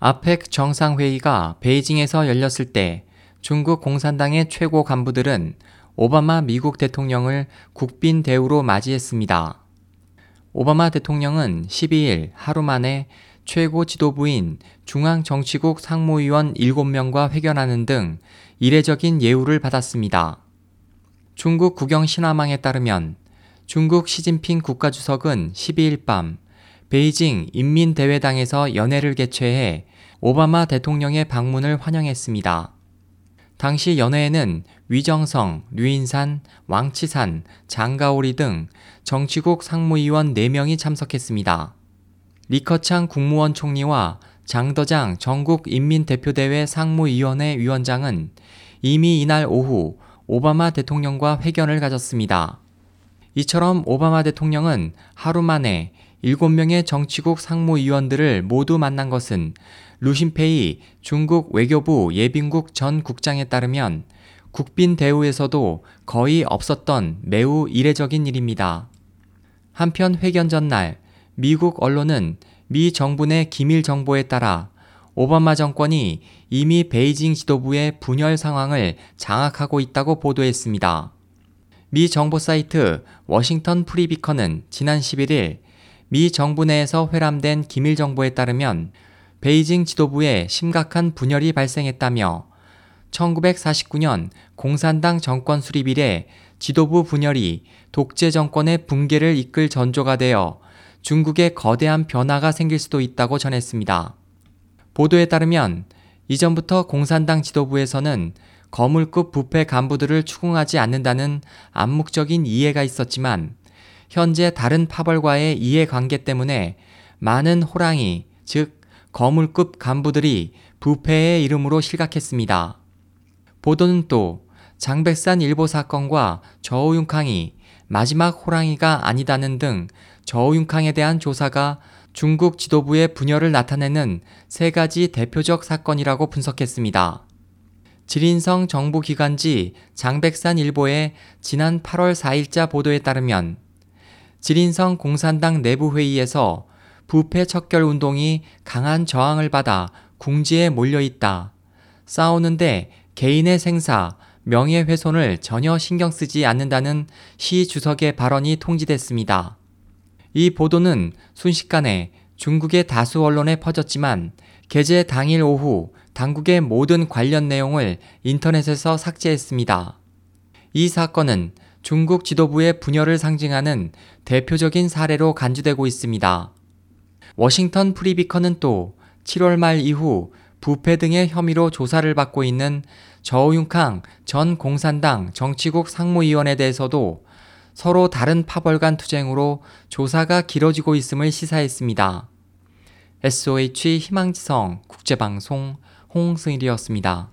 아펙 정상회의가 베이징에서 열렸을 때 중국 공산당의 최고 간부들은 오바마 미국 대통령을 국빈 대우로 맞이했습니다. 오바마 대통령은 12일 하루 만에 최고 지도부인 중앙정치국 상무위원 7명과 회견하는 등 이례적인 예우를 받았습니다. 중국 국영 신화망에 따르면 중국 시진핑 국가주석은 12일 밤 베이징 인민대회당에서 연회를 개최해 오바마 대통령의 방문을 환영했습니다. 당시 연회에는 위정성, 류인산, 왕치산, 장가오리 등 정치국 상무위원 4명이 참석했습니다. 리커창 국무원 총리와 장더장 전국인민대표대회 상무위원회 위원장은 이미 이날 오후 오바마 대통령과 회견을 가졌습니다. 이처럼 오바마 대통령은 하루 만에 7명의 정치국 상무위원들을 모두 만난 것은 루신페이 중국 외교부 예빈국 전 국장에 따르면 국빈 대우에서도 거의 없었던 매우 이례적인 일입니다. 한편 회견 전날 미국 언론은 미 정부 내 기밀 정보에 따라 오바마 정권이 이미 베이징 지도부의 분열 상황을 장악하고 있다고 보도했습니다. 미 정보 사이트 워싱턴 프리비컨은 지난 11일 미 정부 내에서 회람된 기밀 정보에 따르면 베이징 지도부에 심각한 분열이 발생했다며 1949년 공산당 정권 수립 이래 지도부 분열이 독재 정권의 붕괴를 이끌 전조가 되어 중국에 거대한 변화가 생길 수도 있다고 전했습니다. 보도에 따르면 이전부터 공산당 지도부에서는 거물급 부패 간부들을 추궁하지 않는다는 암묵적인 이해가 있었지만 현재 다른 파벌과의 이해관계 때문에 많은 호랑이, 즉 거물급 간부들이 부패의 이름으로 실각했습니다. 보도는 또 장백산 일보 사건과 저우융캉이 마지막 호랑이가 아니다는 등 저우융캉에 대한 조사가 중국 지도부의 분열을 나타내는 세 가지 대표적 사건이라고 분석했습니다. 지린성 정부기관지 장백산 일보의 지난 8월 4일자 보도에 따르면 지린성 공산당 내부회의에서 부패 척결 운동이 강한 저항을 받아 궁지에 몰려 있다. 싸우는데 개인의 생사, 명예훼손을 전혀 신경 쓰지 않는다는 시 주석의 발언이 통지됐습니다. 이 보도는 순식간에 중국의 다수 언론에 퍼졌지만 개제 당일 오후 당국의 모든 관련 내용을 인터넷에서 삭제했습니다. 이 사건은 중국 지도부의 분열을 상징하는 대표적인 사례로 간주되고 있습니다. 워싱턴 프리비커는 또 7월 말 이후 부패 등의 혐의로 조사를 받고 있는 저우융캉 전 공산당 정치국 상무위원에 대해서도 서로 다른 파벌 간 투쟁으로 조사가 길어지고 있음을 시사했습니다. SOH 희망지성 국제방송 홍승일이었습니다.